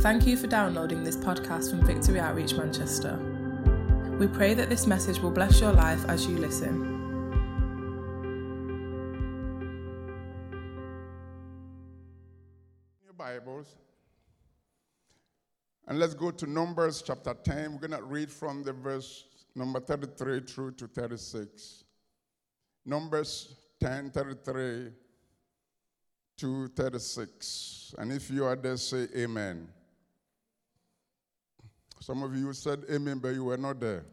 Thank you for downloading this podcast from Victory Outreach Manchester. We pray that this message will bless your life as you listen. your Bibles. And let's go to Numbers chapter 10. We're going to read from the verse number 33 through to 36. Numbers 10, 33 to 36. And if you are there, say amen. Some of you said amen, but you were not there.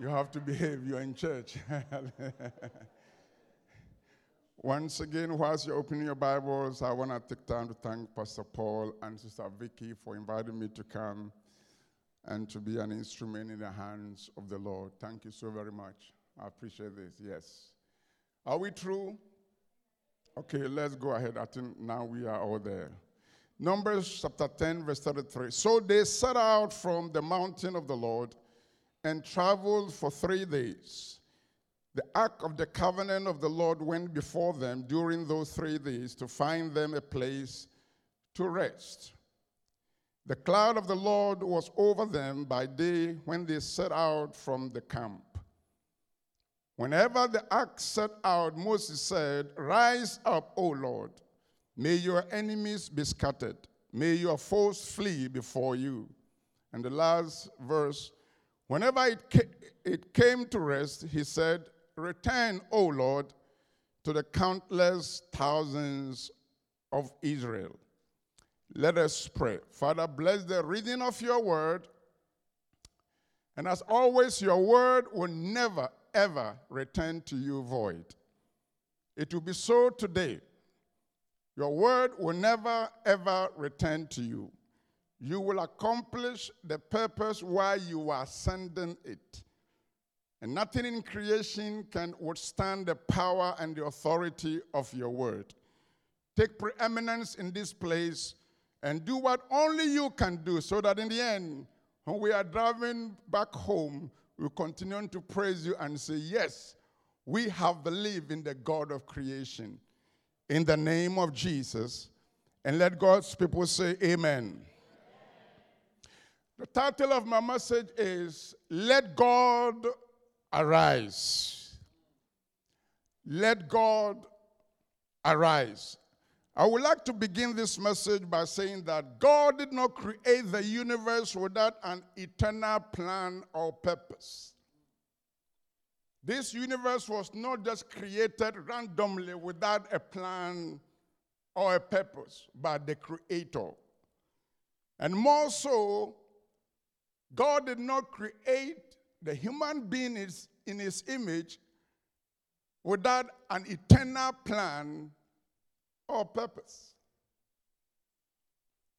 You have to behave, you're in church. Once again, whilst you're opening your Bibles, I want to take time to thank Pastor Paul and Sister Vicky for inviting me to come and to be an instrument in the hands of the Lord. Thank you so very much. I appreciate this. Yes. Are we true? Okay, let's go ahead. I think now we are all there. Numbers chapter 10, verse 33. So they set out from the mountain of the Lord and traveled for three days. The ark of the covenant of the Lord went before them during those three days to find them a place to rest. The cloud of the Lord was over them by day when they set out from the camp. Whenever the ark set out, Moses said, Rise up, O Lord. May your enemies be scattered. May your foes flee before you. And the last verse, whenever it, ca- it came to rest, he said, Return, O Lord, to the countless thousands of Israel. Let us pray. Father, bless the reading of your word. And as always, your word will never, ever return to you void. It will be so today. Your word will never, ever return to you. You will accomplish the purpose why you are sending it. And nothing in creation can withstand the power and the authority of your word. Take preeminence in this place and do what only you can do so that in the end, when we are driving back home, we continue to praise you and say, Yes, we have believed in the God of creation. In the name of Jesus. And let God's people say, Amen. The title of my message is Let God Arise. Let God arise. I would like to begin this message by saying that God did not create the universe without an eternal plan or purpose. This universe was not just created randomly without a plan or a purpose by the Creator. And more so, God did not create the human being in his image without an eternal plan or purpose.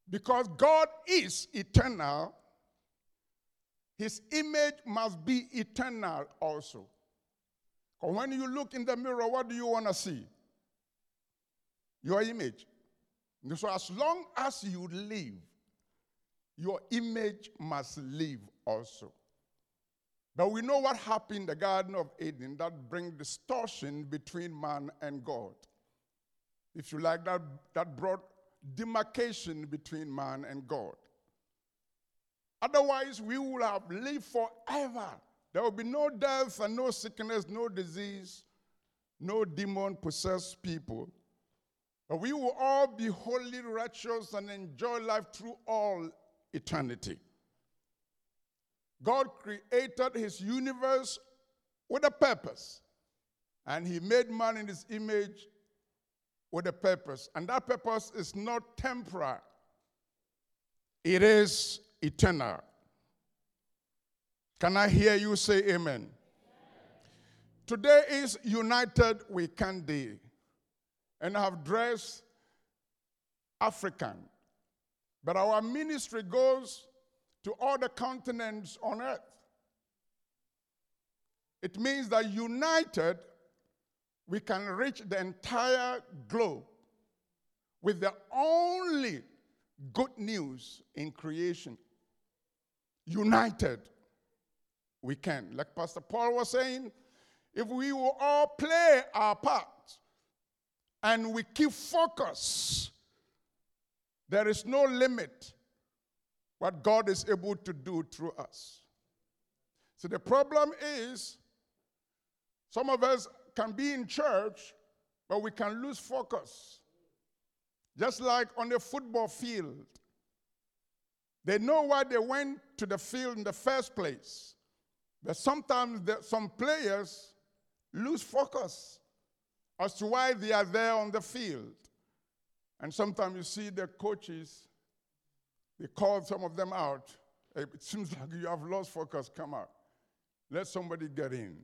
Because God is eternal, his image must be eternal also. When you look in the mirror, what do you want to see? Your image. So, as long as you live, your image must live also. But we know what happened in the Garden of Eden that brings distortion between man and God. If you like, that, that brought demarcation between man and God. Otherwise, we would have lived forever. There will be no death and no sickness, no disease, no demon possessed people. But we will all be holy, righteous, and enjoy life through all eternity. God created his universe with a purpose. And he made man in his image with a purpose. And that purpose is not temporal, it is eternal. Can I hear you say amen? Today is United We Can Day. And I have dressed African. But our ministry goes to all the continents on earth. It means that united, we can reach the entire globe with the only good news in creation. United, we can. Like Pastor Paul was saying, if we will all play our part and we keep focus, There is no limit what God is able to do through us. So the problem is some of us can be in church, but we can lose focus. Just like on the football field. They know why they went to the field in the first place. But sometimes the, some players lose focus as to why they are there on the field. And sometimes you see the coaches, they call some of them out. It seems like you have lost focus. Come out. Let somebody get in.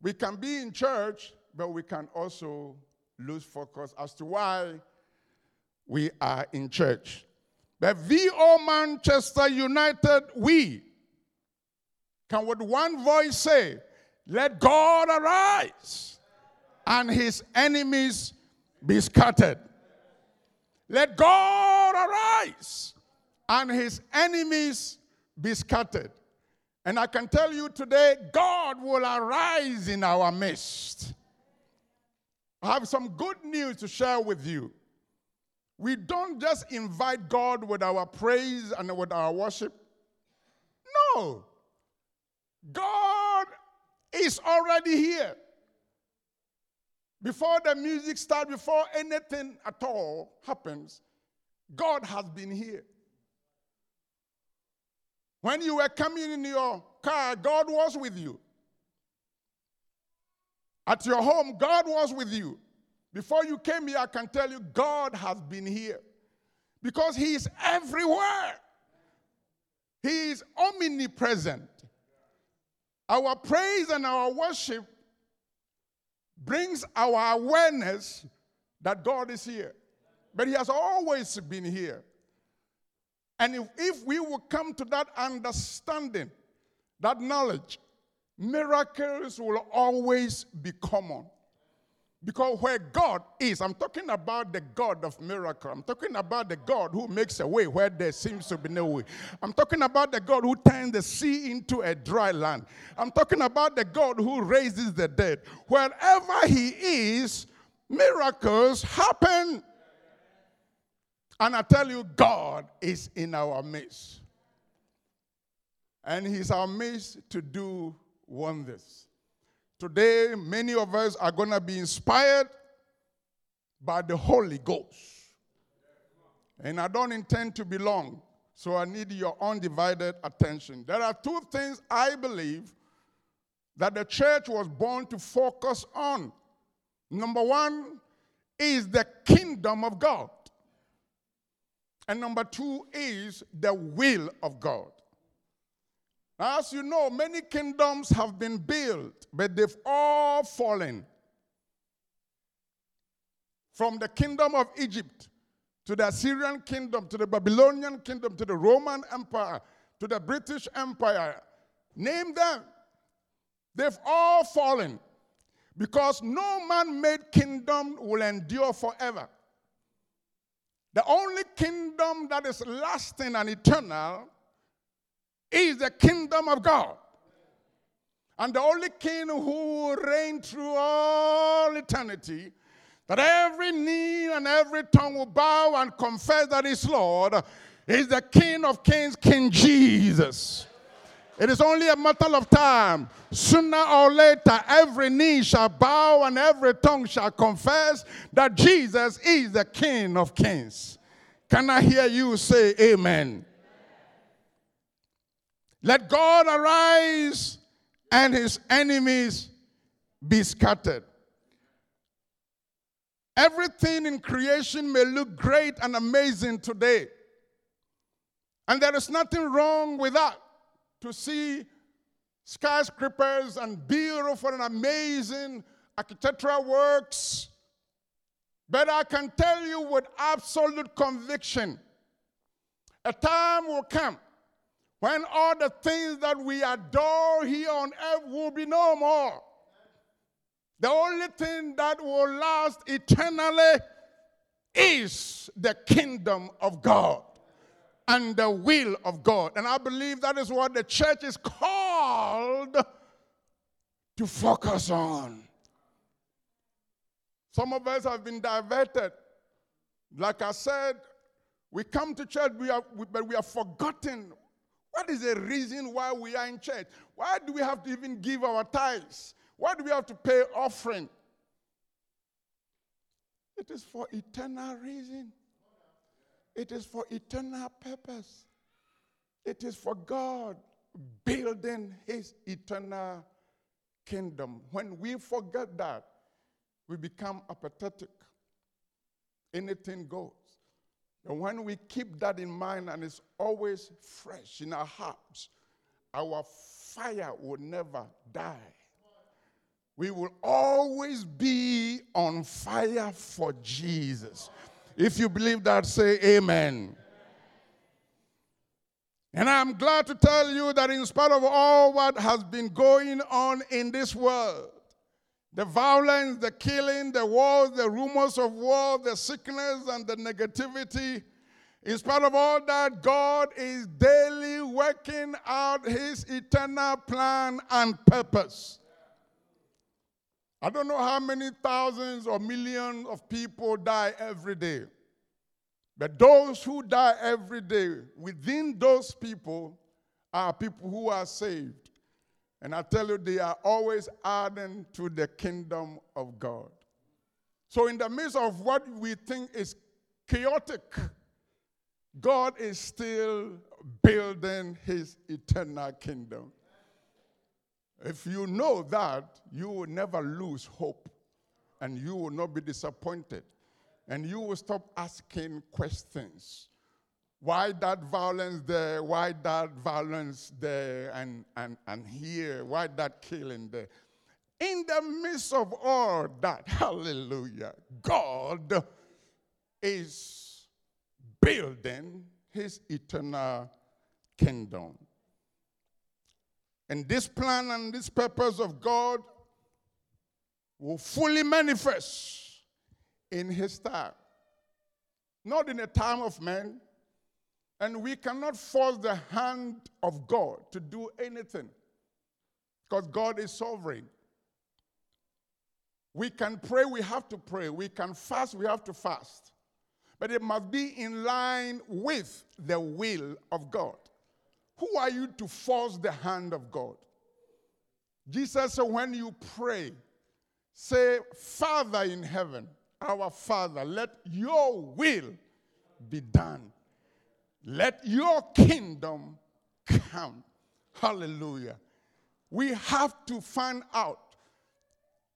We can be in church, but we can also lose focus as to why we are in church. But VO Manchester United, we can with one voice say, Let God arise and his enemies be scattered. Let God arise and his enemies be scattered. And I can tell you today, God will arise in our midst. I have some good news to share with you. We don't just invite God with our praise and with our worship. No. God is already here. Before the music starts, before anything at all happens, God has been here. When you were coming in your car, God was with you. At your home, God was with you. Before you came here, I can tell you, God has been here. Because He is everywhere, He is omnipresent. Our praise and our worship brings our awareness that God is here. But He has always been here. And if, if we will come to that understanding, that knowledge, miracles will always be common. Because where God is, I'm talking about the God of miracle. I'm talking about the God who makes a way where there seems to be no way. I'm talking about the God who turns the sea into a dry land. I'm talking about the God who raises the dead. Wherever He is, miracles happen. And I tell you, God is in our midst. And He's our midst to do wonders. Today, many of us are going to be inspired by the Holy Ghost. And I don't intend to be long, so I need your undivided attention. There are two things I believe that the church was born to focus on. Number one is the kingdom of God, and number two is the will of God. As you know, many kingdoms have been built, but they've all fallen. From the kingdom of Egypt to the Assyrian kingdom, to the Babylonian kingdom, to the Roman Empire, to the British Empire, name them. They've all fallen because no man made kingdom will endure forever. The only kingdom that is lasting and eternal is the kingdom of God. And the only king who will reign through all eternity, that every knee and every tongue will bow and confess that is Lord, is the King of kings, King Jesus. It is only a matter of time. Sooner or later, every knee shall bow and every tongue shall confess that Jesus is the King of kings. Can I hear you say amen? Let God arise and his enemies be scattered. Everything in creation may look great and amazing today. And there is nothing wrong with that. To see skyscrapers and beautiful and amazing architectural works. But I can tell you with absolute conviction a time will come when all the things that we adore here on earth will be no more. The only thing that will last eternally is the kingdom of God and the will of God. And I believe that is what the church is called to focus on. Some of us have been diverted. Like I said We come to church, we are, but we have forgotten what is the reason why we are in church. Why do we have to even give our tithes? Why do we have to pay offering? It is for eternal reason. It is for eternal purpose. It is for God building his eternal kingdom. When we forget that, we become apathetic. Anything goes. And when we keep that in mind and it's always fresh in our hearts, our fire will never die. We will always be on fire for Jesus. If you believe that, say amen. And I'm glad to tell you that, in spite of all what has been going on in this world, the violence, the killing, the wars, the rumors of war, the sickness, and the negativity, in spite of all that, God is daily working out his eternal plan and purpose. I don't know how many thousands or millions of people die every day. But those who die every day, within those people are people who are saved. And I tell you, they are always adding to the kingdom of God. So, in the midst of what we think is chaotic, God is still building his eternal kingdom. If you know that, you will never lose hope and you will not be disappointed and you will stop asking questions. Why that violence there? Why that violence there and, and, and here? Why that killing there? In the midst of all that, hallelujah, God is building his eternal kingdom. And this plan and this purpose of God will fully manifest in his time, not in the time of man. And we cannot force the hand of God to do anything because God is sovereign. We can pray, we have to pray. We can fast, we have to fast. But it must be in line with the will of God. Who are you to force the hand of God? Jesus said, when you pray, say, Father in heaven, our Father, let your will be done. Let your kingdom come. Hallelujah. We have to find out.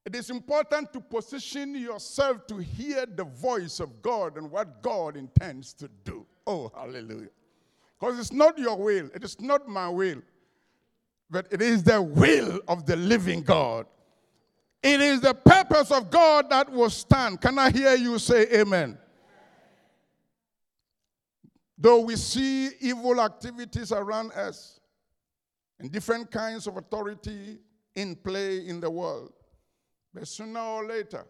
It is important to position yourself to hear the voice of God and what God intends to do. Oh, hallelujah. Because it's not your will, it is not my will, but it is the will of the living God. It is the purpose of God that will stand. Can I hear you say amen? Though we see evil activities around us and different kinds of authority in play in the world, but sooner or later,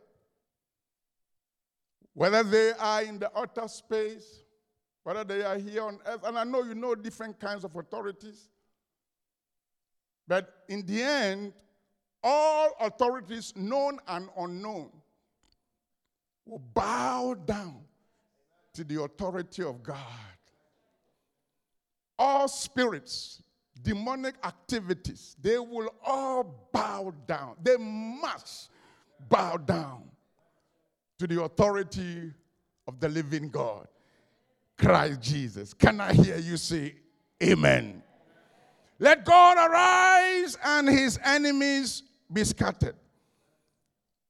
whether they are in the outer space, whether they are here on earth, and I know you know different kinds of authorities, but in the end, all authorities, known and unknown, will bow down to the authority of God. All spirits, demonic activities, they will all bow down. They must bow down to the authority of the living God, Christ Jesus. Can I hear you say, Amen? Let God arise and his enemies be scattered.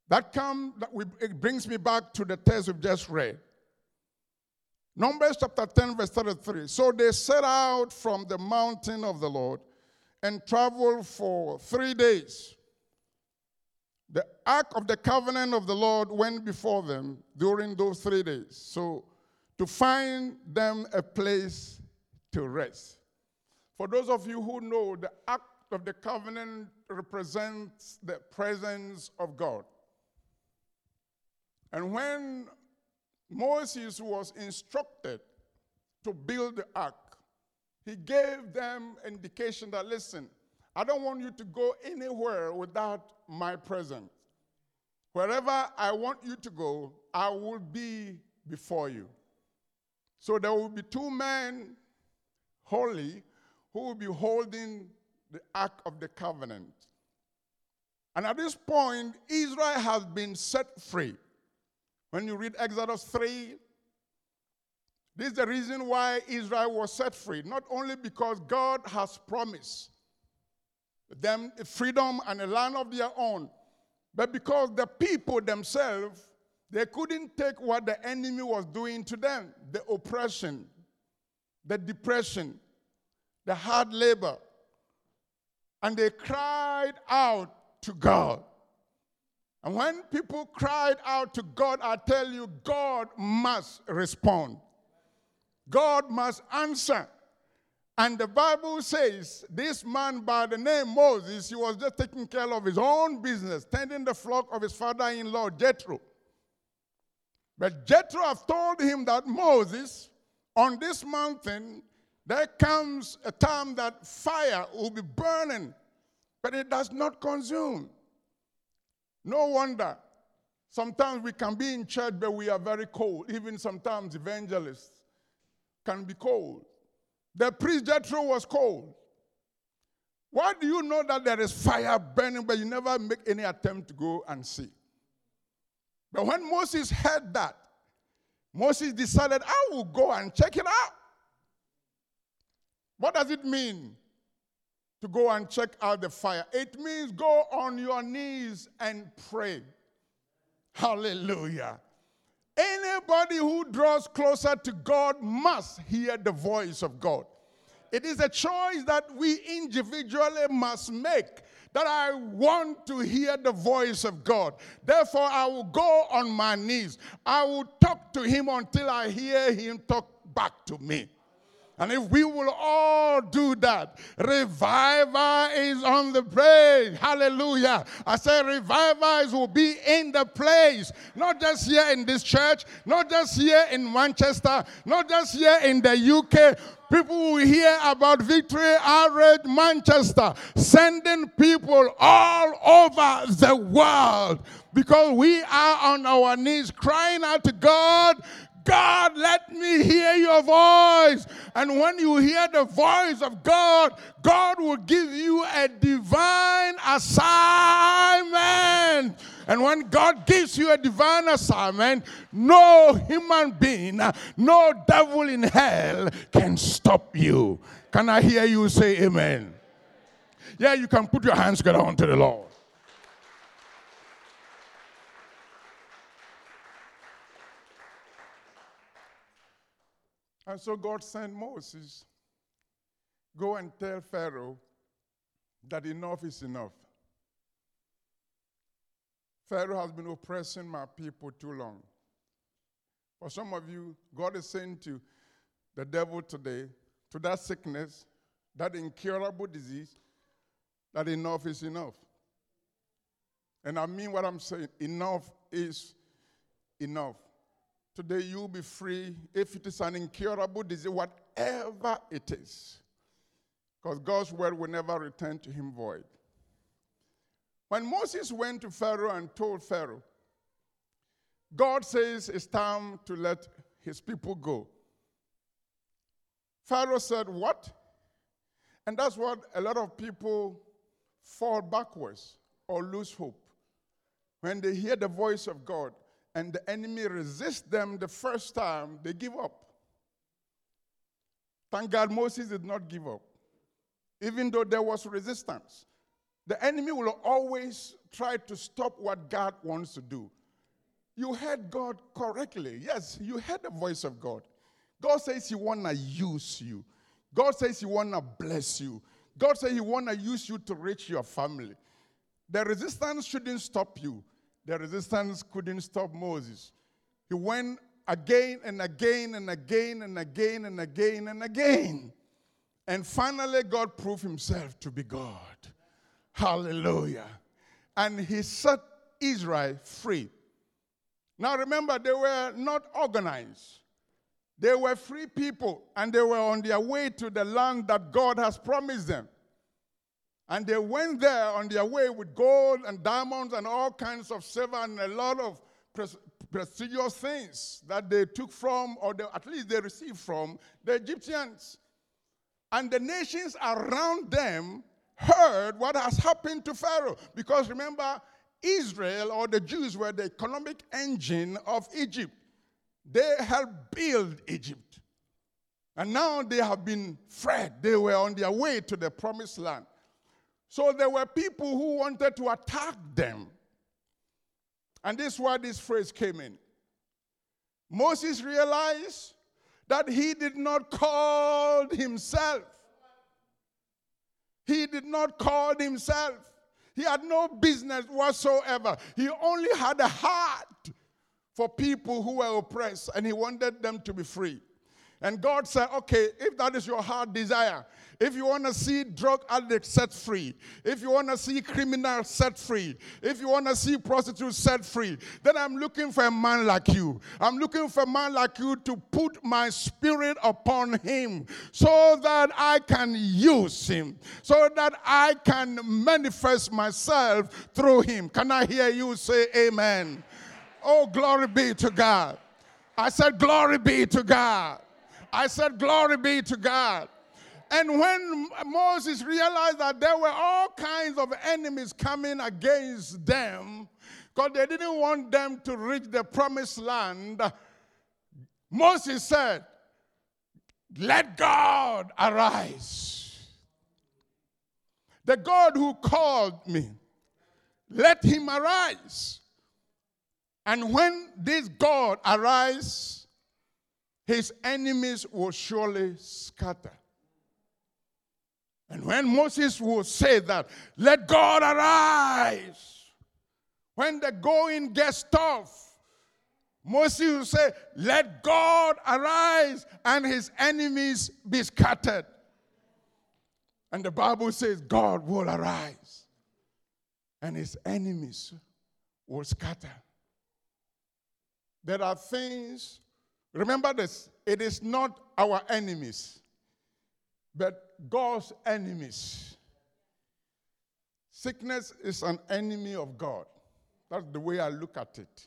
That come that we, it brings me back to the text we've just read. Numbers chapter 10, verse 33. So they set out from the mountain of the Lord and traveled for three days. The ark of the covenant of the Lord went before them during those three days. So to find them a place to rest. For those of you who know, the ark of the covenant represents the presence of God. And when Moses was instructed to build the ark, he gave them indication that listen, I don't want you to go anywhere without my presence. Wherever I want you to go, I will be before you. So there will be two men, holy, who will be holding the Ark of the Covenant. And at this point, Israel has been set free. When you read Exodus 3, this is the reason why Israel was set free. Not only because God has promised them freedom and a land of their own, but because the people themselves, they couldn't take what the enemy was doing to them the oppression, the depression, the hard labor. And they cried out to God. And when people cried out to God, I tell you, God must respond. God must answer. And the Bible says this man by the name Moses, he was just taking care of his own business, tending the flock of his father in law, Jethro. But Jethro have told him that Moses, on this mountain, there comes a time that fire will be burning, but it does not consume. No wonder. Sometimes we can be in church, but we are very cold. Even sometimes evangelists can be cold. The priest Jethro was cold. Why do you know that there is fire burning, but you never make any attempt to go and see? But when Moses heard that, Moses decided, I will go and check it out. What does it mean to go and check out the fire? It means go on your knees and pray. Hallelujah. Anybody who draws closer to God must hear the voice of God. It is a choice that we individually must make that I want to hear the voice of God. Therefore, I will go on my knees. I will talk to Him until I hear Him talk back to me. And if we will all do that, revival is on the place. Hallelujah. I say revivals will be in the place, not just here in this church, not just here in Manchester, not just here in the UK. People will hear about Victory Outreach Manchester, sending people all over the world because we are on our knees crying out to God God, let me hear your voice. And when you hear the voice of God, God will give you a divine assignment. And when God gives you a divine assignment, no human being, no devil in hell can stop you. Can I hear you say amen? Yeah, you can put your hands together unto the Lord. And so God sent Moses, go and tell Pharaoh that enough is enough. Pharaoh has been oppressing my people too long. For some of you, God is saying to the devil today, to that sickness, that incurable disease, that enough is enough. And I mean what I'm saying enough is enough. Today you'll be free if it is an incurable disease, whatever it is. Because God's word will never return to him void. When Moses went to Pharaoh and told Pharaoh, God says it's time to let his people go. Pharaoh said, What? And that's what a lot of people fall backwards or lose hope. When they hear the voice of God, and the enemy resists them the first time, they give up. Thank God Moses did not give up, even though there was resistance. The enemy will always try to stop what God wants to do. You heard God correctly. Yes, you heard the voice of God. God says He wanna use you. God says He wanna bless you. God says He wanna use you to reach your family. The resistance shouldn't stop you. The resistance couldn't stop Moses. He went again and again and again and again and again and again. And finally, God proved himself to be God. Hallelujah. And he set Israel free. Now remember, they were not organized. They were free people and they were on their way to the land that God has promised them. And they went there on their way with gold and diamonds and all kinds of silver and a lot of prestigious things that they took from, or they, at least they received from, the Egyptians. And the nations around them heard what has happened to Pharaoh. Because remember, Israel or the Jews were the economic engine of Egypt. They helped build Egypt. And now they have been freed. They were on their way to the promised land. So there were people who wanted to attack them. And this is why this phrase came in. Moses realized that he did not call himself. He did not call himself. He had no business whatsoever. He only had a heart for people who were oppressed and he wanted them to be free. And God said, okay, if that is your heart desire, if you want to see drug addicts set free, if you want to see criminals set free, if you want to see prostitutes set free, then I'm looking for a man like you. I'm looking for a man like you to put my spirit upon him so that I can use him, so that I can manifest myself through him. Can I hear you say amen? Oh, glory be to God. I said, Glory be to God. I said, Glory be to God. And when Moses realized that there were all kinds of enemies coming against them, because they didn't want them to reach the promised land, Moses said, Let God arise. The God who called me, let him arise. And when this God arise, his enemies will surely scatter. And when Moses would say that, let God arise, when the going gets tough, Moses will say, let God arise and his enemies be scattered. And the Bible says, God will arise and his enemies will scatter. There are things, remember this, it is not our enemies, but God's enemies. Sickness is an enemy of God. That's the way I look at it.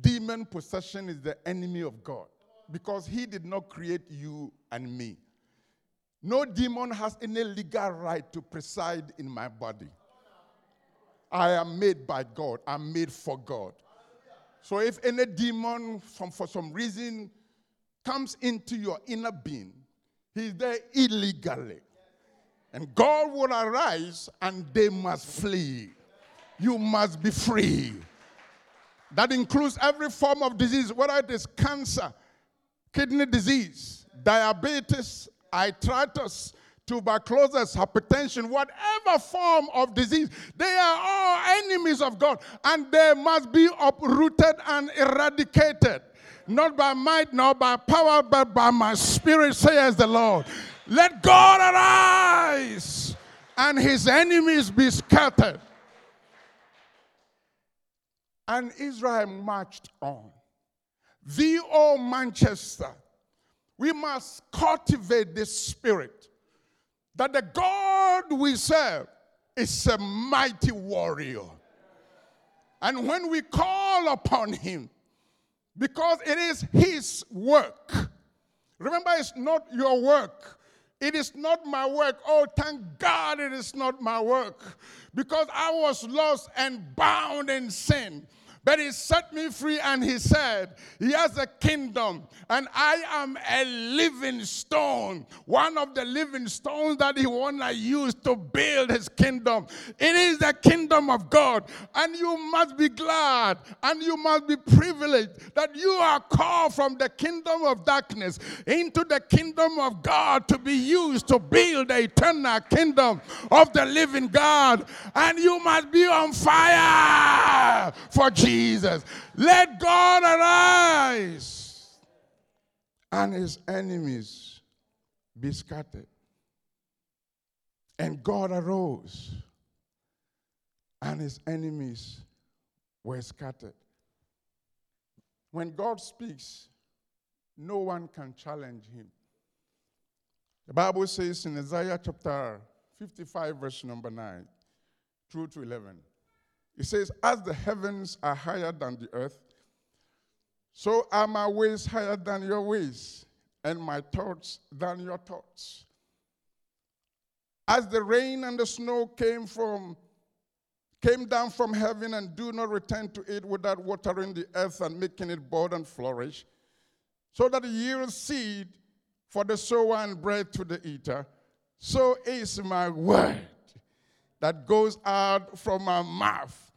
Demon possession is the enemy of God because He did not create you and me. No demon has any legal right to preside in my body. I am made by God, I'm made for God. So if any demon from, for some reason comes into your inner being, he's there illegally. And God will arise and they must flee. You must be free. That includes every form of disease, whether it is cancer, kidney disease, diabetes, arthritis, tuberculosis, hypertension, whatever form of disease, they are all enemies of God and they must be uprooted and eradicated. Not by might, nor by power, but by my spirit, says the Lord. Let God arise and his enemies be scattered. And Israel marched on. The old Manchester, we must cultivate this spirit that the God we serve is a mighty warrior. And when we call upon him, because it is his work, remember, it's not your work. It is not my work. Oh, thank God it is not my work. Because I was lost and bound in sin. But he set me free and he said, He has a kingdom and I am a living stone. One of the living stones that he wanna use to build his kingdom. It is the kingdom of God. And you must be glad and you must be privileged that you are called from the kingdom of darkness into the kingdom of God to be used to build the eternal kingdom of the living God. And you must be on fire for Jesus. Jesus. Let God arise and his enemies be scattered. And God arose and his enemies were scattered. When God speaks, no one can challenge him. The Bible says in Isaiah chapter 55, verse number 9 through to 11. He says, As the heavens are higher than the earth, so are my ways higher than your ways, and my thoughts than your thoughts. As the rain and the snow came from came down from heaven and do not return to it without watering the earth and making it bud and flourish, so that it yields seed for the sower and bread to the eater, so is my word that goes out from my mouth.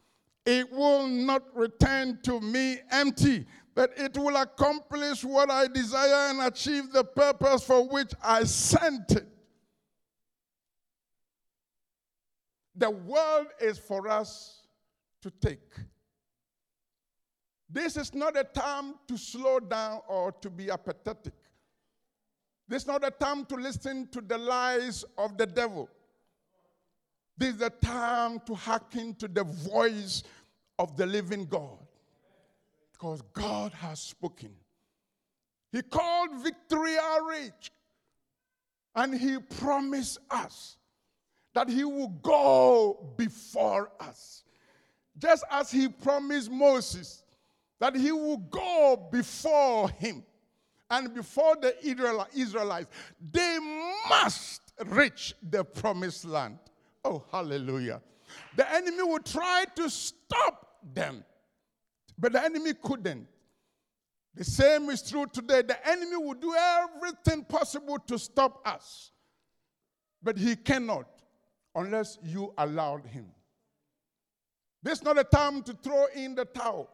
It will not return to me empty, but it will accomplish what I desire and achieve the purpose for which I sent it. The world is for us to take. This is not a time to slow down or to be apathetic. This is not a time to listen to the lies of the devil. This is the time to hearken to the voice of the living God. Because God has spoken. He called Victory Outreach. And he promised us that he will go before us. Just as he promised Moses that he will go before him and before the Israelites. They must reach the promised land. Oh, hallelujah. The enemy would try to stop them, but the enemy couldn't. The same is true today. The enemy will do everything possible to stop us, but he cannot unless you allowed him. This is not a time to throw in the towel.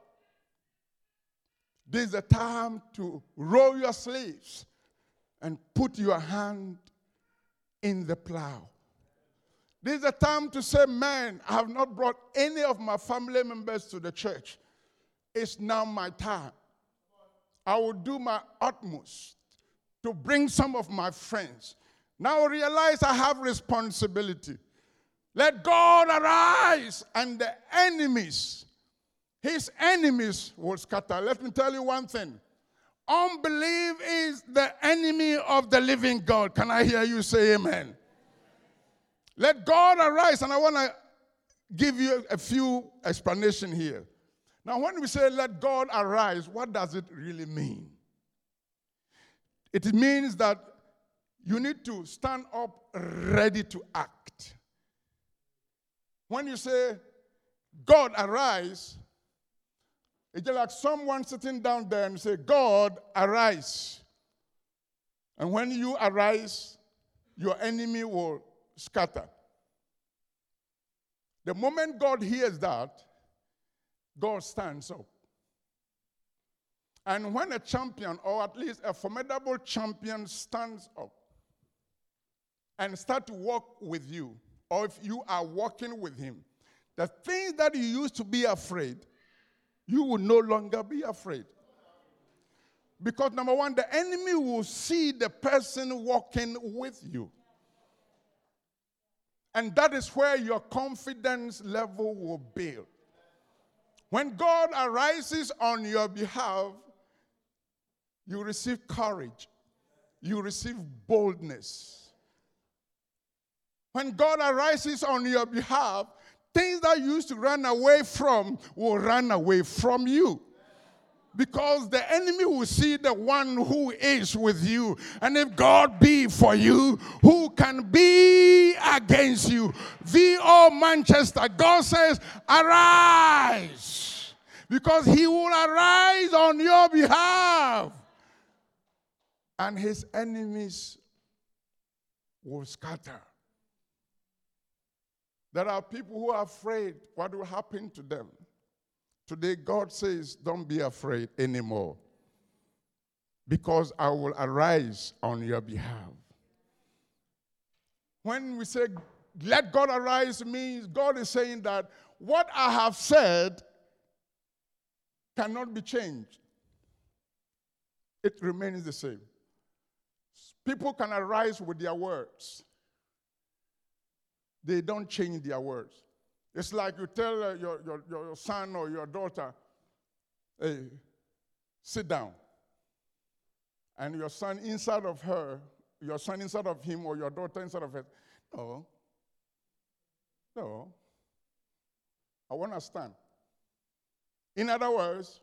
This is a time to roll your sleeves and put your hand in the plow. This is a time to say, Man, I have not brought any of my family members to the church. It's now my time. I will do my utmost to bring some of my friends. Now realize I have responsibility. Let God arise and the enemies, his enemies, will scatter. Let me tell you one thing unbelief is the enemy of the living God. Can I hear you say amen? Let God arise. And I want to give you a few explanation here. Now, when we say let God arise, what does it really mean? It means that you need to stand up ready to act. When you say, God arise, it's like someone sitting down there and say, God arise. And when you arise, your enemy will scatter. The moment God hears that, God stands up. And when a champion, or at least a formidable champion, stands up and start to walk with you, or if you are walking with him, the things that you used to be afraid, you will no longer be afraid. Because number one, the enemy will see the person walking with you. And that is where your confidence level will build. When God arises on your behalf, you receive courage, you receive boldness. When God arises on your behalf, things that you used to run away from will run away from you because the enemy will see the one who is with you. And if God be for you, who can be against you? VO Manchester, God says, arise, because he will arise on your behalf, and his enemies will scatter. There are people who are afraid what will happen to them. Today, God says, Don't be afraid anymore because I will arise on your behalf. When we say, Let God arise, means God is saying that what I have said cannot be changed, it remains the same. People can arise with their words, they don't change their words. It's like you tell uh, your, your, your son or your daughter, hey, sit down. And your son inside of her, your son inside of him, or your daughter inside of her, no, no. I want to stand. In other words,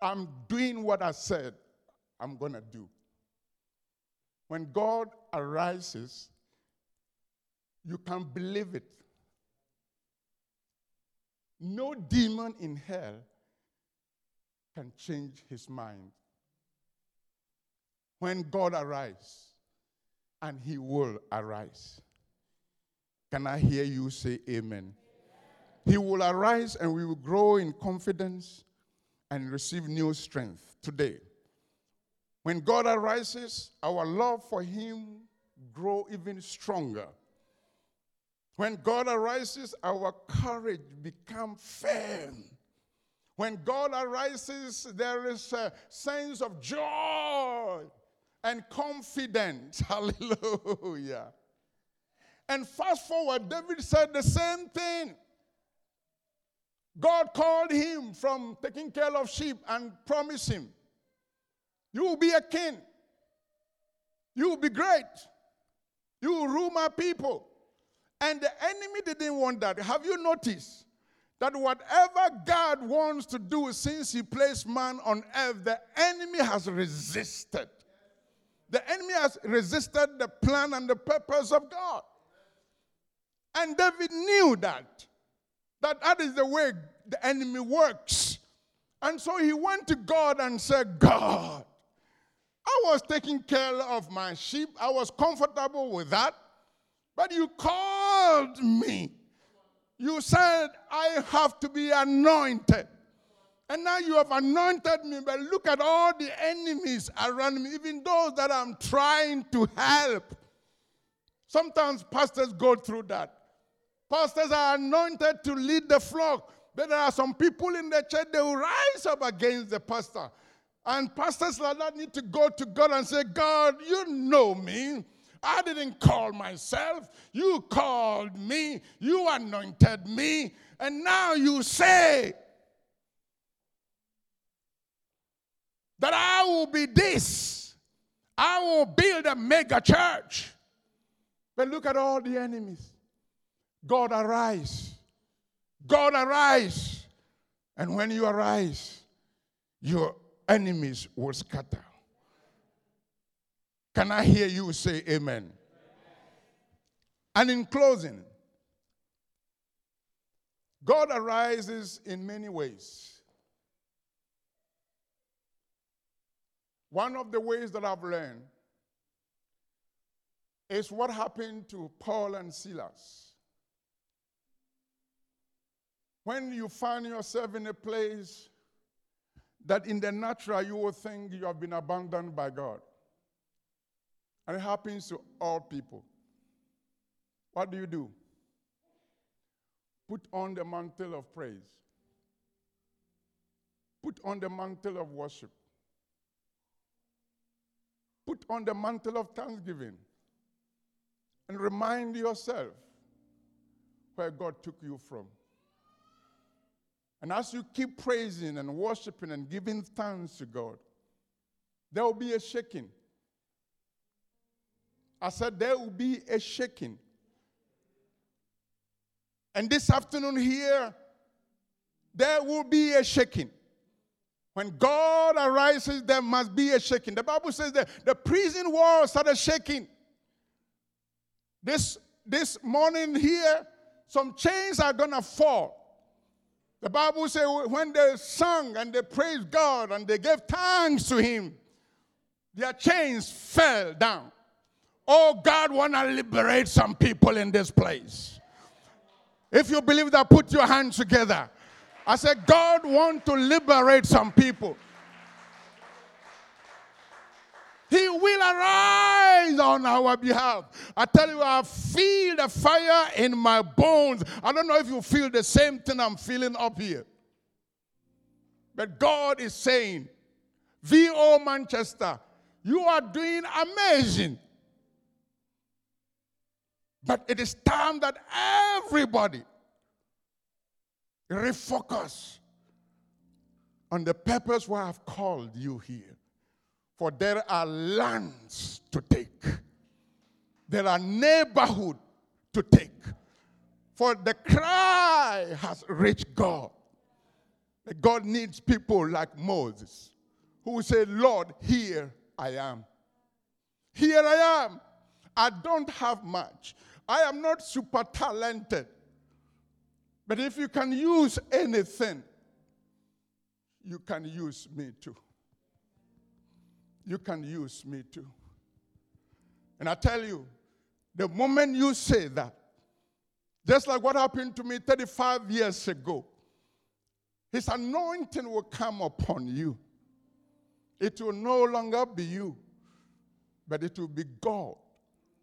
I'm doing what I said I'm going to do. When God arises, you can believe it. No demon in hell can change his mind. When God arises, and he will arise. Can I hear you say amen? He will arise and we will grow in confidence and receive new strength today. When God arises, our love for him grow even stronger. When God arises, our courage become firm. When God arises, there is a sense of joy and confidence. Hallelujah. And fast forward, David said the same thing. God called him from taking care of sheep and promised him, You will be a king. You will be great. You will rule my people. And the enemy didn't want that. Have you noticed that whatever God wants to do since he placed man on earth, the enemy has resisted? The enemy has resisted the plan and the purpose of God. And David knew that. That that is the way the enemy works. And so he went to God and said, God, I was taking care of my sheep. I was comfortable with that. But you called me. You said, I have to be anointed. And now you have anointed me, but look at all the enemies around me, even those that I'm trying to help. Sometimes pastors go through that. Pastors are anointed to lead the flock, but there are some people in the church, they will rise up against the pastor. And pastors like that need to go to God and say, God, you know me. I didn't call myself. You called me. You anointed me. And now you say, that I will be this. I will build a mega church. But look at all the enemies. God arise. God arise. And when you arise, your enemies will scatter. Can I hear you say amen? And in closing, God arises in many ways. One of the ways that I've learned is what happened to Paul and Silas. When you find yourself in a place that in the natural you will think you have been abandoned by God, and it happens to all people, what do you do? Put on the mantle of praise, put on the mantle of worship Put on the mantle of thanksgiving and remind yourself where God took you from. And as you keep praising and worshiping and giving thanks to God, there will be a shaking. I said, there will be a shaking. And this afternoon here, there will be a shaking. When God arises, there must be a shaking. The Bible says that the prison walls started shaking. This, this morning here, some chains are going to fall. The Bible says when they sung and they praised God and they gave thanks to Him, their chains fell down. Oh, God want to liberate some people in this place. If you believe that, put your hands together. I said, God want to liberate some people. He will arise on our behalf. I tell you, I feel the fire in my bones. I don't know if you feel the same thing I'm feeling up here. But God is saying, VO Manchester, you are doing amazing. But it is time that everybody refocus on the purpose why I've called you here. For there are lands to take, there are neighborhood to take, For the cry has reached God. That God needs people like Moses who say, Lord, here I am. Here I am. I don't have much. I am not super talented. But if you can use anything, you can use me too. You can use me too. And I tell you, the moment you say that, just like what happened to me 35 years ago, his anointing will come upon you. It will no longer be you, but it will be God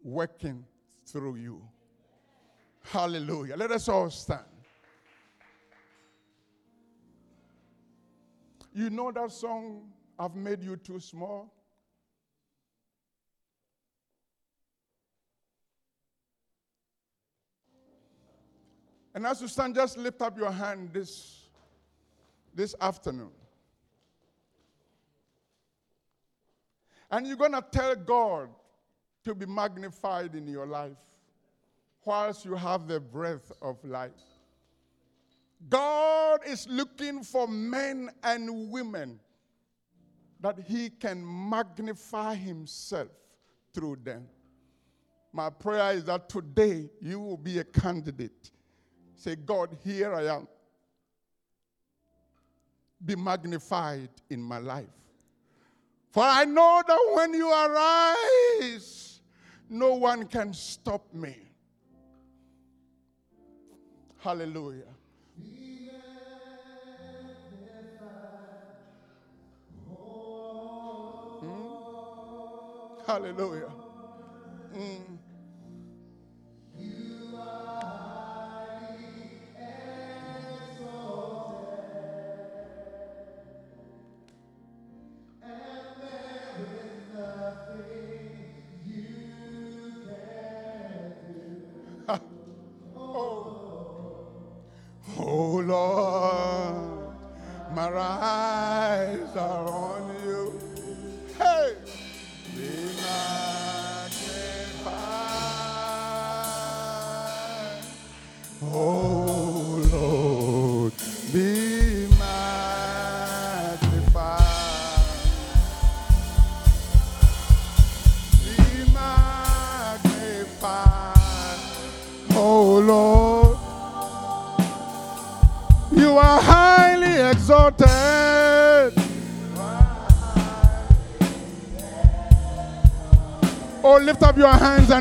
working through you. Hallelujah. Let us all stand. You know that song, I've made you too small? And as you stand, just lift up your hand this, this afternoon. And you're going to tell God to be magnified in your life whilst you have the breath of life. God is looking for men and women that He can magnify Himself through them. My prayer is that today you will be a candidate. Say, God, here I am. Be magnified in my life. For I know that when you arise, no one can stop me. Hallelujah. Mm. Hallelujah. Mm.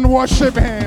Worship Him.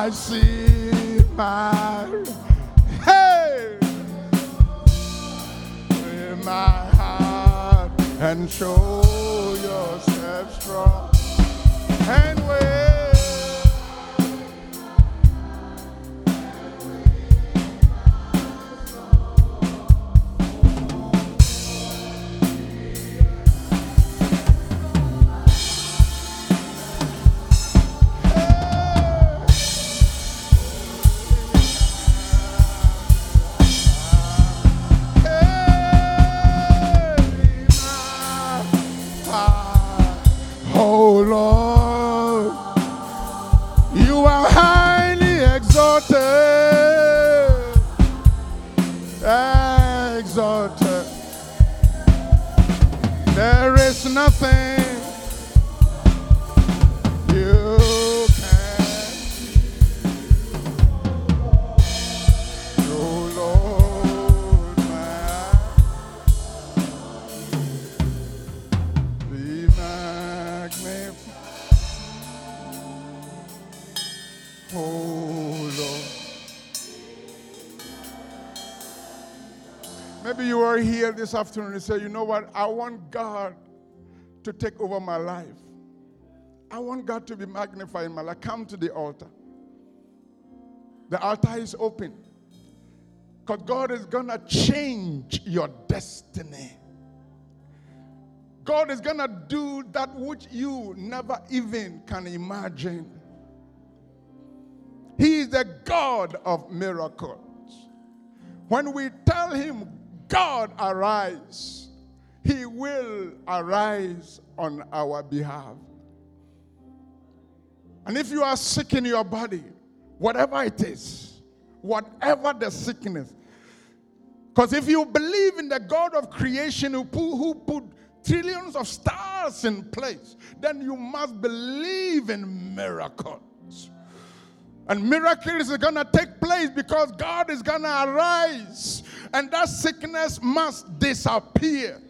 I see here this afternoon and say, you know what? I want God to take over my life. I want God to be magnified in my life. Come to the altar. The altar is open. Because God is going to change your destiny. God is going to do that which you never even can imagine. He is the God of miracles. When we tell Him, God, arise, He will arise on our behalf. And if you are sick in your body, whatever it is, whatever the sickness, because if you believe in the God of creation who put, who put trillions of stars in place, then you must believe in miracles. And miracles are going to take place because God is going to arise and that sickness must disappear.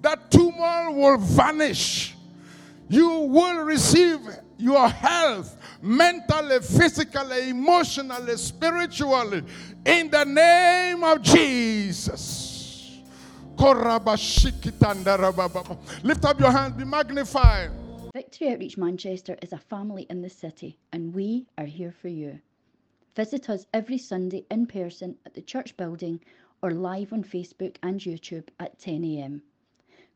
That tumor will vanish. You will receive your health mentally, physically, emotionally, spiritually in the name of Jesus. Lift up your hands, be magnified. Victory Outreach Manchester is a family in the city, and we are here for you. Visit us every Sunday in person at the church building or live on Facebook and YouTube at 10am.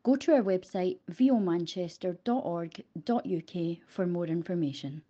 Go to our website vomanchester.org.uk for more information.